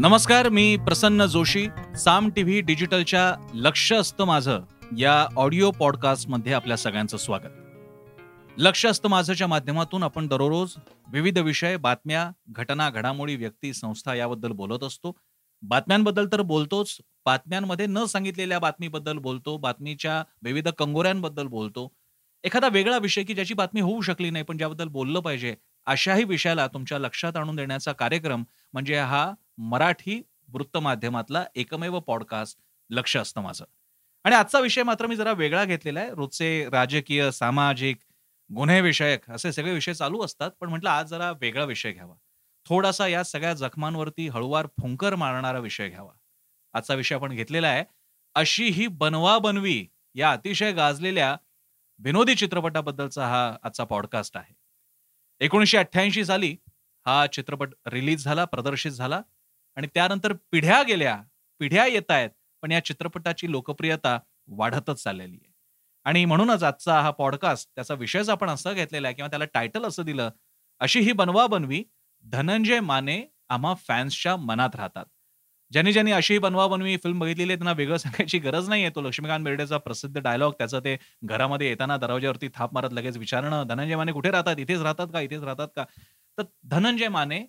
नमस्कार मी प्रसन्न जोशी. साम टीव्ही डिजिटलच्या लक्ष असतं माझं या ऑडिओ पॉडकास्टमध्ये आपल्या सगळ्यांचं स्वागत. लक्ष असतं माझंच्या माध्यमातून आपण दररोज विविध विषय बातम्या घटना घडामोडी व्यक्ती संस्था याबद्दल बोलत असतो. बातम्यांबद्दल तर बोलतोच. बातम्यांमध्ये न सांगितलेल्या बातमीबद्दल बोलतो. बातमीच्या विविध कंगोऱ्यांबद्दल बोलतो. एखादा वेगळा विषय की ज्याची बातमी होऊ शकली नाही पण ज्याबद्दल बोललं पाहिजे अशाही विषयाला तुमच्या लक्षात आणून देण्याचा कार्यक्रम म्हणजे हा मराठी वृत्तमाध्यमातला एकमेव पॉडकास्ट लक्ष असतं माझं. आणि आजचा विषय मात्र मी जरा वेगळा घेतलेला आहे. रोजचे राजकीय सामाजिक गुन्हे विषयक असे सगळे विषय चालू असतात पण म्हटलं आज जरा वेगळा विषय घ्यावा. थोडासा या सगळ्या जखमांवरती हळुवार फुंकर मारणारा विषय घ्यावा. आजचा विषय आपण घेतलेला आहे. अशी ही बनवा बनवी या अतिशय गाजलेल्या विनोदी चित्रपटाबद्दलचा हा आजचा पॉडकास्ट आहे. एकोणीसशे अठ्ठ्याऐंशी साली हा चित्रपट रिलीज झाला प्रदर्शित झाला. आणि त्यानंतर पिढ्या गेल्या पिढ्या येत आहेत पण या चित्रपटाची लोकप्रियता वाढतच चाललेली आहे. आणि म्हणूनच आजचा हा पॉडकास्ट त्याचा विषयच आपण असं घेतलेला आहे किंवा त्याला टायटल असं दिलं अशी ही बनवा बनवी धनंजय माने आम्हा फॅन्सच्या मनात राहतात. ज्यांनी ज्यांनी अशी बनवा बनवी फिल्म बघितलेली आहे त्यांना वेगळं सांगायची गरज नाही आहे तो लक्ष्मीकांत बेर्डेचा प्रसिद्ध डायलॉग त्याचं ते घरामध्ये येताना दरवाज्यावरती थाप मारत लगेच विचारणं धनंजय माने कुठे राहतात? इथेच राहतात का? इथेच राहतात का? तर धनंजय माने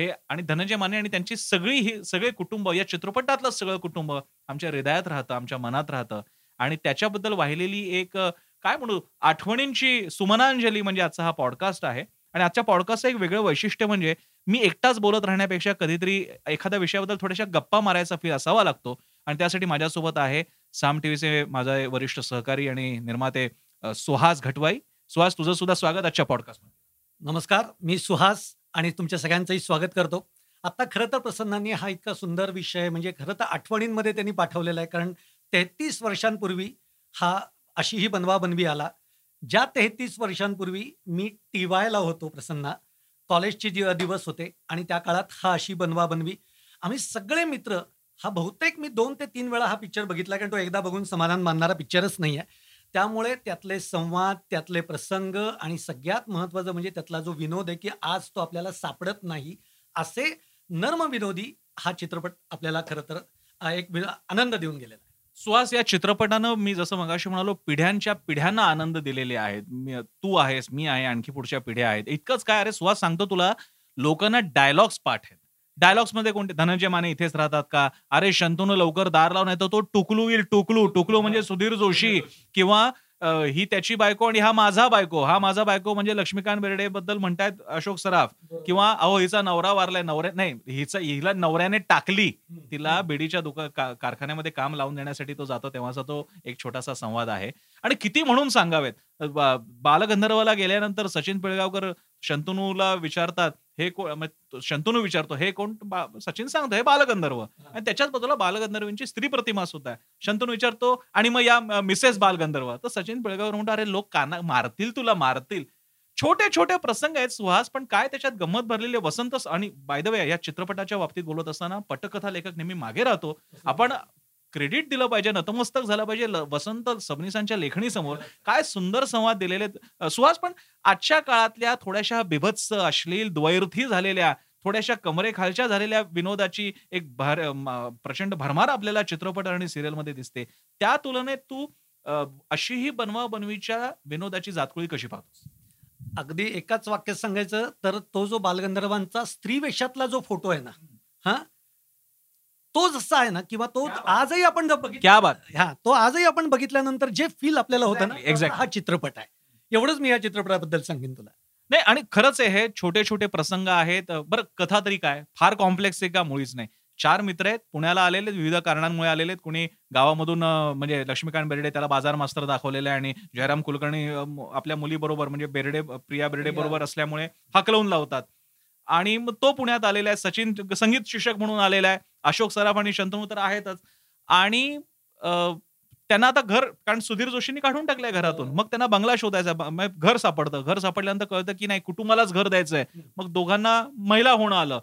हे आणि धनंजय माने आणि त्यांची सगळी ही सगळे कुटुंब या चित्रपटातलं सगळं कुटुंब आमच्या हृदयात राहतं आमच्या मनात राहतं. आणि त्याच्याबद्दल वाहिलेली एक काय म्हणू आठवणींची सुमनांजली म्हणजे आजचा हा पॉडकास्ट आहे. आणि आजच्या पॉडकास्टचं एक वेगळं वैशिष्ट्य म्हणजे मी एकटाच बोलत राहण्यापेक्षा कधीतरी एखाद्या विषयाबद्दल थोड्याशा गप्पा मारायचा फील असावा लागतो. आणि त्यासाठी माझ्यासोबत आहे साम टीव्हीचे माझे वरिष्ठ सहकारी आणि निर्माते सुहास घटवाई. सुहास तुझं सुद्धा स्वागत आजच्या पॉडकास्टमध्ये नमस्कार मी सुहास आणि तुमच्या सगळ्यांचंही स्वागत करतो. आता खरं तर प्रसन्नांनी हा इतका सुंदर विषय म्हणजे खरं तर आठवणींमध्ये त्यांनी पाठवलेला आहे कारण तेहतीस वर्षांपूर्वी हा अशी ही बनवा बनवी आला. ज्या तेहतीस वर्षांपूर्वी मी टी वायला होतो प्रसन्ना कॉलेजचे जे दिवस होते आणि त्या काळात हा अशी बनवा बनवी. आम्ही सगळे मित्र हा बहुतेक मी दोन ते तीन वेळा हा पिक्चर बघितला कारण तो एकदा बघून समाधान मानणारा पिक्चरच नाही आहे त्यामुळे त्यातले संवाद त्यातले प्रसंग आणि सगळ्यात महत्वाचं म्हणजे त्यातला जो विनोद आहे की आज तो आपल्याला सापडत नाही असे नर्म विनोदी हा चित्रपट आपल्याला खरं तर एक आनंद देऊन गेलेला आहे. सुहास या चित्रपटानं मी जसं मगाशी म्हणालो पिढ्यांच्या पिढ्यांना आनंद दिलेले आहेत. तू आहेस मी आहे आणखी पुढच्या पिढ्या आहेत. इतकंच काय? अरे सुहास सांगतो तुला लोकांना डायलॉग्स पाठ आहेत डायलॉग्समध्ये कोणते? धनंजय माने इथेच राहतात का? अरे शंतून लवकर दार लावून येतो तो टुकलू येईल टुकलू. टुकलू म्हणजे सुधीर जोशी किंवा ही त्याची बायको आणि हा माझा बायको. हा माझा बायको म्हणजे लक्ष्मीकांत बेर्डे बद्दल म्हणतायत अशोक सराफ. किंवा अहो हिचा नवरा वारलाय नवऱ्या नाही हिचा हिला नवऱ्याने टाकली. तिला बेडीच्या दुका कारखान्यामध्ये काम लावून देण्यासाठी तो जातो तेव्हाचा तो एक छोटासा संवाद आहे. आणि किती म्हणून सांगावेत? बालगंधर्वाला गेल्यानंतर सचिन पिळगावकर शंतनूला विचारतात हे कोण शंतनू विचारतो हे कोण? सचिन सांगतो हे बालगंधर्व. आणि त्याच्याच बाजूला बालगंधर्वींची स्त्री प्रतिमा सुद्धा आहे. शंतनू विचारतो आणि मग या मिसेस बालगंधर्व? तर सचिन पिळगावर म्हणतो अरे लोक काना मारतील तुला मारतील. छोटे छोटे प्रसंग आहेत सुहास पण काय त्याच्यात गंमत भरलेले वसंत आणि बाय द वे या चित्रपटाच्या बाबतीत बोलत असताना पटकथा लेखक नेहमी मागे राहतो. आपण क्रेडिट दिलं पाहिजे नतमस्तक झालं पाहिजे वसंत सबनीसांच्या लेखणी समोर काय सुंदर संवाद दिलेले सुहास पण आजच्या काळातल्या थोड्याशा बिभत्स अश्लील द्वैर्थी झालेल्या थोड्याशा कमरेखालच्या झालेल्या विनोदाची एक भर प्रचंड भरमार आपल्याला चित्रपट आणि सिरियलमध्ये दिसते. त्या तुलनेत तू अशीही बनवा बनवीच्या विनोदाची जातकुळी कशी पाहतोस? अगदी एकाच वाक्यात सांगायचं तर तो जो बालगंधर्वांचा स्त्री वेशातला जो फोटो आहे ना हा तो जसा आहे ना किंवा तो आजही आपण क्या बात. हा तो आजही आपण बघितल्यानंतर जे फील आपल्याला होतं ना एक्झॅक्ट हा चित्रपट आहे. एवढंच मी या चित्रपटाबद्दल सांगेन तुला. नाही आणि खरंच आहे हे छोटे छोटे प्रसंग आहेत. बरं कथा तरी काय? फार कॉम्प्लेक्स आहे का? मुळीच नाही. चार मित्र आहेत पुण्याला आलेले विविध कारणांमुळे आलेले आहेत. कुणी गावामधून म्हणजे लक्ष्मीकांत बेर्डे त्याला बाजार मास्तर दाखवलेले आणि जयराम कुलकर्णी आपल्या मुलीबरोबर म्हणजे बेर्डे प्रिया बेर्डे बरोबर असल्यामुळे हकलवून लावतात. आणि मग तो पुण्यात आलेला आहे सचिन संगीत शिक्षक म्हणून आलेला आहे अशोक सराफ आणि शंतनू तर आहेतच. आणि त्यांना आता घर कारण सुधीर जोशींनी काढून टाकलंय घरातून. मग त्यांना बंगला शोधायचा घर सापडतं. घर सापडल्यानंतर कळतं की नाही कुटुंबालाच घर द्यायचंय मग दोघांना महिला होणं आलं.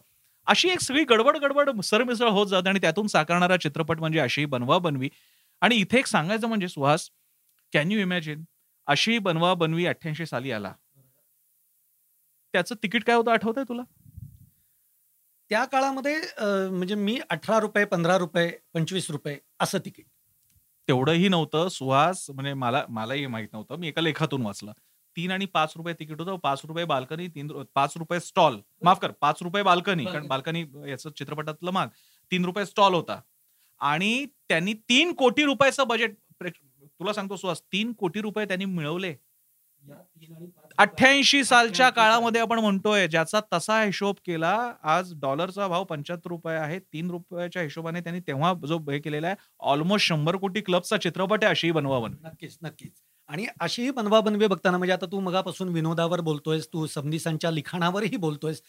अशी एक सगळी गडबड गडबड सरमिसळ होत जाते आणि त्यातून साकारणारा चित्रपट म्हणजे अशी बनवा बनवी. आणि इथे एक सांगायचं म्हणजे सुहास कॅन यू इमॅजिन अशी बनवा बनवी अठ्ठ्याऐंशी साली आला. त्याचं तिकीट काय होतं आठवतंय तुला? त्या काळामध्ये म्हणजे मी अठरा रुपये पंधरा रुपये पंचवीस रुपये असं तिकीट. तेवढंही नव्हतं. सुहास म्हणजे मला मलाही माहीत नव्हतं. मी एका लेखातून वाचलं. तीन आणि पाच रुपये तिकीट होतं. पाच रुपये बाल्कनी तीन पाच रुपये स्टॉल. माफ कर पाच रुपये बाल्कनी कारण बाल्कनी. याचं चित्रपटातलं माग. तीन रुपये स्टॉल होता. आणि त्यांनी तीन कोटी रुपयाचं बजेट तुला सांगतो सुहास तीन कोटी रुपये त्यांनी मिळवले. अठ्ठ्याऐंशी सालच्या काळामध्ये आपण म्हणतोय ज्याचा तसा हिशोब केला आज डॉलरचा भाव पंच्याहत्तर रुपये आहे. तीन रुपयाच्या हिशोबाने त्यांनी तेव्हा जो हे केलेला आहे ऑलमोस्ट शंभर कोटी क्लबचा चित्रपट आहे अशी बनवावन नक्कीच नक्कीच. आणि अशीही बनवा बनवी बघताना म्हणजे आता तू मगापासून विनोदावर बोलतोयस तू समदिसांच्या लिखाणावरही बोलतोयस.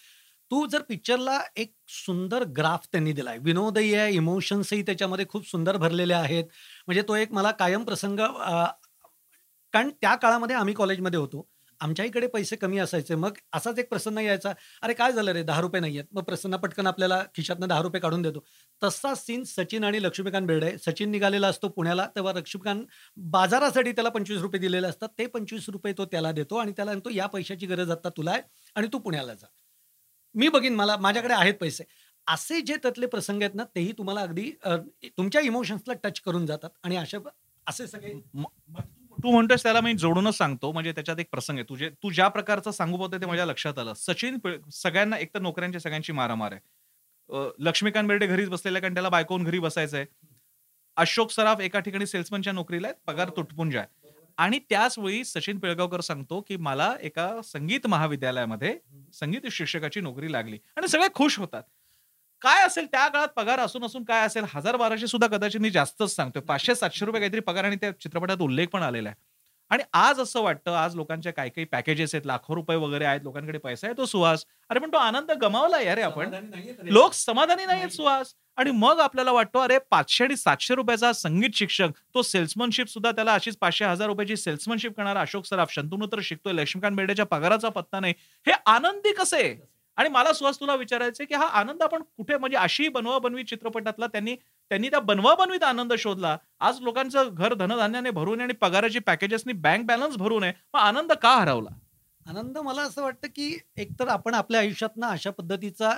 तू जर पिक्चरला एक सुंदर ग्राफ त्यांनी दिलाय विनोदही आहे इमोशन्सही त्याच्यामध्ये खूप सुंदर भरलेले आहेत. म्हणजे तो एक मला कायम प्रसंग कारण त्या काळामध्ये आम्ही कॉलेजमध्ये होतो. आमच्या इकडे पैसे कमी असायचे. मग असाच एक प्रसन्न यायचा. अरे काय झालं रे? दहा रुपये नाही आहेत मग प्रसन्न पटकन आपल्याला खिशातनं दहा रुपये काढून देतो. तसा सीन सचिन आणि लक्ष्मीकांत बेर्डे सचिन निघालेला असतो पुण्याला तेव्हा लक्ष्मीकांत बाजारासाठी त्याला पंचवीस रुपये दिलेले असतात. ते पंचवीस रुपये तो त्याला देतो आणि त्याला म्हणतो या पैशाची गरज आता तुला आहे आणि तू पुण्याला जा. मी बघीन मला माझ्याकडे आहेत पैसे. असे जे त्यातले प्रसंग आहेत ना तेही तुम्हाला अगदी तुमच्या इमोशन्सला टच करून जातात आणि अशा असे सगळे तू म्हणतोयस त्याला मी जोडूनच सांगतो म्हणजे त्याच्यात एक प्रसंग आहे. तुझे तू ज्या प्रकारचं सांगू पाहतोय ते माझ्या लक्षात आलं. सचिन सगळ्यांना एक तर नोकऱ्यांची सगळ्यांची मारामार आहे. लक्ष्मीकांत बेर्डे घरीच बसलेला कारण त्याला बायकोहून घरी बसायचं आहे अशोक सराफ एका ठिकाणी सेल्समनच्या नोकरीला पगार तुटपुंज आहे. आणि त्याच वेळी सचिन पिळगावकर सांगतो की मला एका संगीत महाविद्यालयामध्ये संगीत शिक्षकाची नोकरी लागली. आणि सगळे खुश होतात. काय असेल त्या काळात पगार असून असून काय असेल? हजार बाराशे सुद्धा कदाचित मी जास्तच सांगतोय. पाचशे सातशे रुपये काहीतरी पगार आणि त्या चित्रपटात उल्लेख पण आलेला आहे. आणि आज असं वाटतं आज लोकांच्या काही काही पॅकेजेस आहेत लाखो रुपये वगैरे आहेत लोकांकडे पैसा आहे तो सुहास. अरे पण तो आनंद गमावला यार आपण. लोक समाधानी नाही आहेत सुहास. आणि मग आपल्याला वाटतो अरे पाचशे आणि सातशे रुपयाचा संगीत शिक्षक तो सेल्समनशिप सुद्धा त्याला अशीच पाचशे हजार रुपयाची सेल्समनशिप करणारा अशोक सराफ शंतनू तर शिकतोय लक्ष्मीकांत बेर्डेच्या पगाराचा पत्ता नाही. हे आनंदी कसे? आणि मला सुहास तुला विचारायचं की हा आनंद आपण कुठे म्हणजे अशी बनवा बनवी चित्रपटातला त्यांनी त्यांनी त्या बनवा बनवीत आनंद शोधला. आज लोकांचं घर धनधान्याने भरून आहे आणि पगाराची पॅकेजेसनी बँक बॅलन्स भरून आहे. मग आनंद का हरवला? आनंद मला असं वाटतं की एकतर आपण आपल्या आयुष्यात ना अशा पद्धतीचा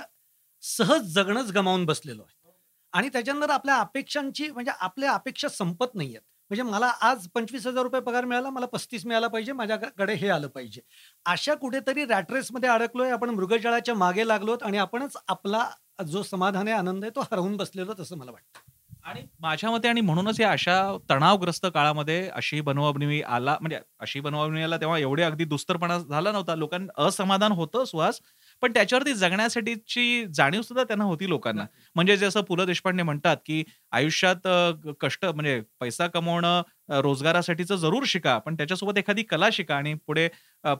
सहज जगणंच गमावून बसलेलो आहे. आणि त्याच्यानंतर आपल्या अपेक्षांची म्हणजे आपल्या अपेक्षा संपत नाही आहेत म्हणजे मला आज पंचवीस हजार रुपये पगार मिळाला मला पस्तीस मिळाला पाहिजे माझ्याकडे हे आलं पाहिजे. अशा कुठेतरी रॅटरेसमध्ये अडकलोय आपण मृगजळाच्या मागे लागलोत आणि आपणच आपला जो समाधान आहे आनंद आहे तो हरवून बसलेलो असं मला वाटतं. आणि माझ्या मते आणि म्हणूनच या अशा तणावग्रस्त काळामध्ये अशी बनवाबनवी आला म्हणजे अशी बनवाबनवी आला तेव्हा एवढे अगदी दुस्तरपणा झाला नव्हता. लोकांना असमाधान होतं सुहास. पण त्याच्यावरती जगण्यासाठीची जाणीव सुद्धा त्यांना होती लोकांना. म्हणजे जसं पु ल देशपांडे म्हणतात की आयुष्यात कष्ट म्हणजे पैसा कमवणं रोजगारासाठीचं जरूर शिका पण त्याच्यासोबत एखादी कला शिका. आणि पुढे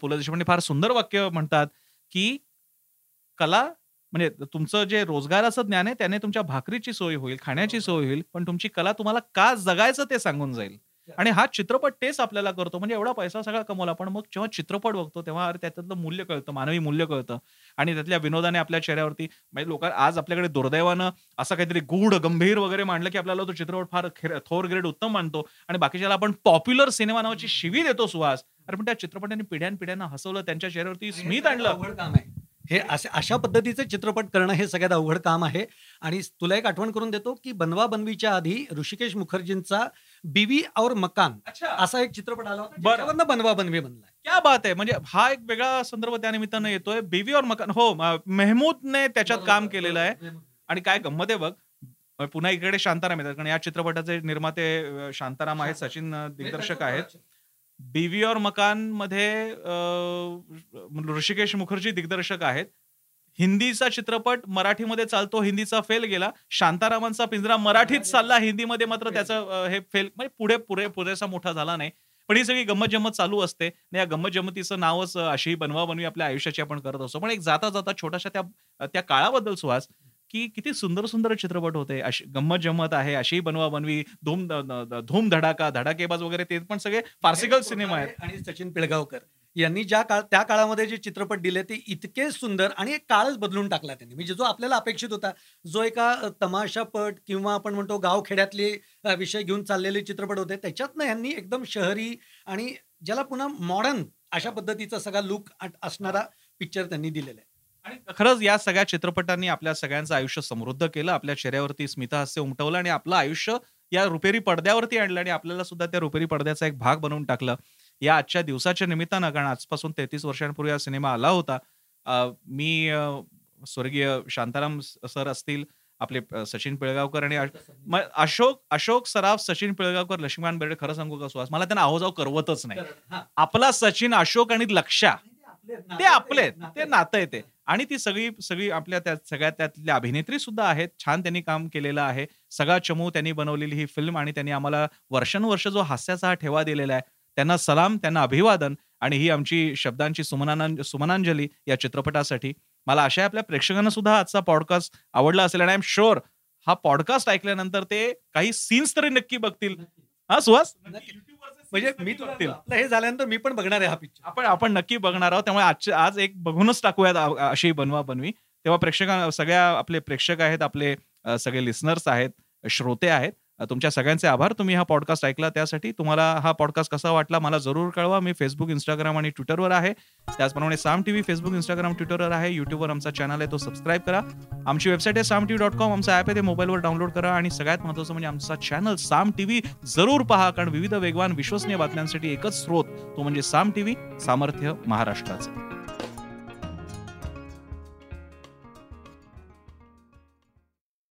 पु ल देशपांडे फार सुंदर वाक्य म्हणतात की कला म्हणजे तुमचं जे रोजगाराचं ज्ञान आहे त्याने तुमच्या भाकरीची सोय होईल खाण्याची सोय होईल पण तुमची कला तुम्हाला का जगायचं ते सांगून जाईल. आणि हा चित्रपट तेच आपल्याला करतो. म्हणजे एवढा पैसा सगळा कमवला पण मग जेव्हा चित्रपट बघतो तेव्हा अरे त्याच्यातलं मूल्य कळतं मानवी मूल्य कळतं. आणि त्यातल्या विनोदाने आपल्या चेहऱ्यावरती म्हणजे लोक आज आपल्याकडे दुर्दैवानं असं काहीतरी गूढ गंभीर वगैरे मांडलं की आपल्याला तो चित्रपट फार थोर ग्रेड उत्तम मानतो. आणि बाकीच्याला आपण पॉप्युलर सिनेमा नावाची शिवी देतो सुहास. अरे पण त्या चित्रपटाने पिढ्यान पिढ्यांना हसवलं त्यांच्या चेहऱ्यावरती स्मित आणलं. अवघड काम आहे. हे असे अशा पद्धतीचे चित्रपट करणं हे सगळ्यात अवघड काम आहे. आणि तुला एक आठवण करून देतो की बनवा बनवीच्या आधी ऋषिकेश मुखर्जींचा बीवी और मकान अच्छा. असा एक चित्रपट आला होता बनवा बनवी बनलाय. क्या बात आहे. म्हणजे हा एक वेगळा संदर्भ त्या निमित्तानं येतोय. बेबी और मकान हो मेहमूदने त्याच्यात काम केलेलं आहे. आणि काय गंमत आहे बघ पुन्हा इकडे शांताराम येतात. कारण या चित्रपटाचे निर्माते शांताराम आहेत सचिन दिग्दर्शक आहेत. बीवी और मकानमध्ये ऋषिकेश मुखर्जी दिग्दर्शक आहेत. हिंदीचा चित्रपट मराठीमध्ये चालतो हिंदीचा फेल गेला. शांतारामांचा पिंजरा मराठीत चालला हिंदीमध्ये मात्र त्याचं हे फेल म्हणजे पुढे पुरे पुरेसा मोठा झाला नाही. पण ही सगळी गंमत जम्मत चालू असते या गंमत जम्मतीचं नावच अशी बनवा बनवी आपल्या आयुष्याची आपण करत असतो. पण एक जाता जाता छोट्याशा त्या त्या काळाबद्दल सुहास की किती सुंदर सुंदर चित्रपट होते. अशी गंमत जम्मत आहे अशी बनवा बनवी धूम धूम धडाका धडाकेबाज वगैरे ते पण सगळे फार्सिकल सिनेमा आहेत. आणि सचिन पिळगावकर. यांनी ज्या काळ त्या काळामध्ये जे चित्रपट दिले ते इतके सुंदर आणि एक काळच बदलून टाकला त्यांनी. म्हणजे जो आपल्याला अपेक्षित होता जो एका तमाशापट किंवा आपण म्हणतो गावखेड्यातले विषय घेऊन चाललेले चित्रपट होते त्याच्यातनं यांनी एकदम शहरी आणि ज्याला पुन्हा मॉडर्न अशा पद्धतीचा सगळा लुक असणारा पिक्चर त्यांनी दिलेला आहे. आणि खरंच या सगळ्या चित्रपटांनी आपल्या सगळ्यांचं आयुष्य समृद्ध केलं. आपल्या चेहऱ्यावरती स्मितहास्य उमटवलं आणि आपलं आयुष्य या रुपेरी पडद्यावरती आणलं आणि आपल्याला सुद्धा त्या रुपेरी पडद्याचा एक भाग बनवून टाकलं. या आजच्या दिवसाच्या निमित्तानं कारण आजपासून तेहतीस वर्षांपूर्वी हा सिनेमा आला होता मी स्वर्गीय शांताराम सर असतील आपले सचिन पिळगावकर आणि अशोक अशोक सराफ सचिन पिळगावकर लक्ष्मीकांत बेर्डे खरं सांगू का सुहास मला त्यांना आहोजाव करवतच नाही. आपला सचिन अशोक आणि लक्षा ते आपले. ते नातं आहे ते आणि ती सगळी सगळी आपल्या त्या सगळ्या त्यातल्या अभिनेत्री सुद्धा आहेत छान त्यांनी काम केलेलं आहे सगळा चमू त्यांनी बनवलेली ही फिल्म आणि त्यांनी आम्हाला वर्षानुवर्ष जो हास्याचा हा ठेवा दिलेला आहे त्यांना सलाम त्यांना अभिवादन आणि ही आमची शब्दांची सुमनानं सुमनांजली या चित्रपटासाठी. मला आशा आहे आपल्या प्रेक्षकांना सुद्धा आजचा पॉडकास्ट आवडला असेल आणि आय एम शुअर हा पॉडकास्ट ऐकल्यानंतर ते काही सीन्स तरी नक्की बघतील. हा सुहास. म्हणजे मी हे झाल्यानंतर मी पण बघणार आहे हा पिक्चर आपण आपण नक्की बघणार आहोत. त्यामुळे आजच्या आज एक बघूनच टाकूयात अशी बनवा बनवी. तेव्हा प्रेक्षका सगळ्या आपले प्रेक्षक आहेत आपले सगळे लिसनर्स आहेत श्रोते आहेत. तुमच्या सगळ्यांचे आभार. तुम्ही हा पॉडकास्ट ऐकला त्यासाठी तुम्हाला हा पॉडकास्ट कसा वाटला मला जरूर कळवा. मी फेसबुक इंस्टाग्राम आणि ट्विटरवर आहे. त्याचप्रमाणे साम टीव्ही फेसबुक इंस्टाग्राम ट्विटरवर आहे. युट्यूबवर आमचा चॅनल आहे तो सबस्क्राईब करा. आमची वेबसाईट आहे साम टी डॉट कॉम आमचा ॲप आहे ते मोबाईलवर डाउनलोड करा. आणि सगळ्यात महत्त्वाचं म्हणजे आमचा चॅनल साम टीव्ही जरूर पहा कारण विविध वेगवान विश्वसनीय बातम्यांसाठी एकच स्रोत तो म्हणजे साम टीव्ही सामर्थ्य महाराष्ट्राचं.